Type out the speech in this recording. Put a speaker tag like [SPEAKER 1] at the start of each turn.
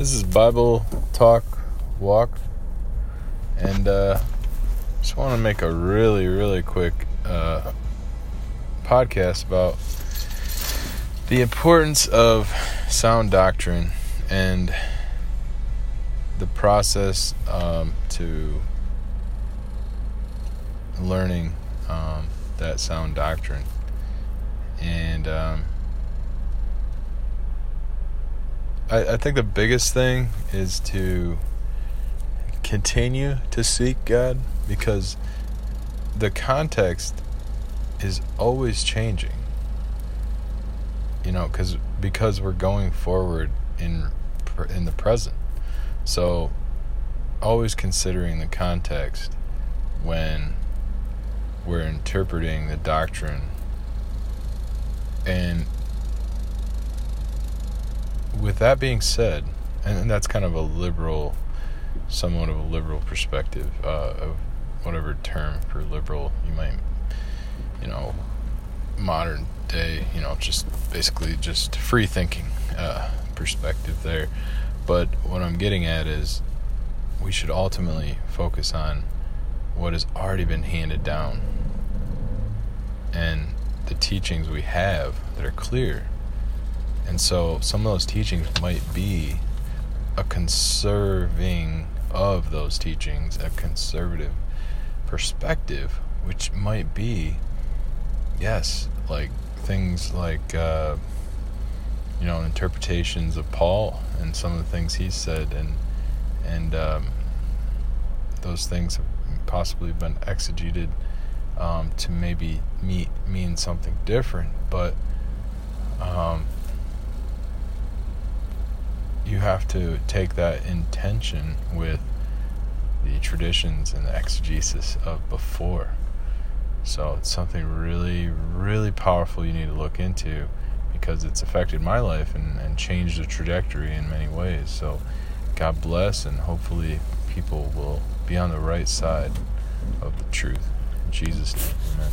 [SPEAKER 1] This is Bible Talk Walk, and uh, just want to make a really, really quick uh, podcast about the importance of sound doctrine and the process um, to learning um, that sound doctrine. And um, I, I think the biggest thing is to continue to seek God because the context is always changing. You know, because because we're going forward in in the present, so always considering the context when we're interpreting the doctrine and with that being said, and, that's kind of a liberal, somewhat of a liberal perspective uh, of whatever term for liberal you might, you know, modern day, you know, just basically just free thinking uh, perspective there. But what I'm getting at is we should ultimately focus on what has already been handed down and the teachings we have that are clear and so some of those teachings might be a conserving of those teachings, a conservative perspective, which might be, yes, like things like, uh, you know, interpretations of Paul and some of the things he said, and and um, those things have possibly been exegeted um, to maybe meet, mean something different, but um, you have to take that intention with the traditions and the exegesis of before. So it's something really, really powerful you need to look into because it's affected my life and, and changed the trajectory in many ways. So God bless, and hopefully people will be on the right side of the truth. In Jesus' name, amen.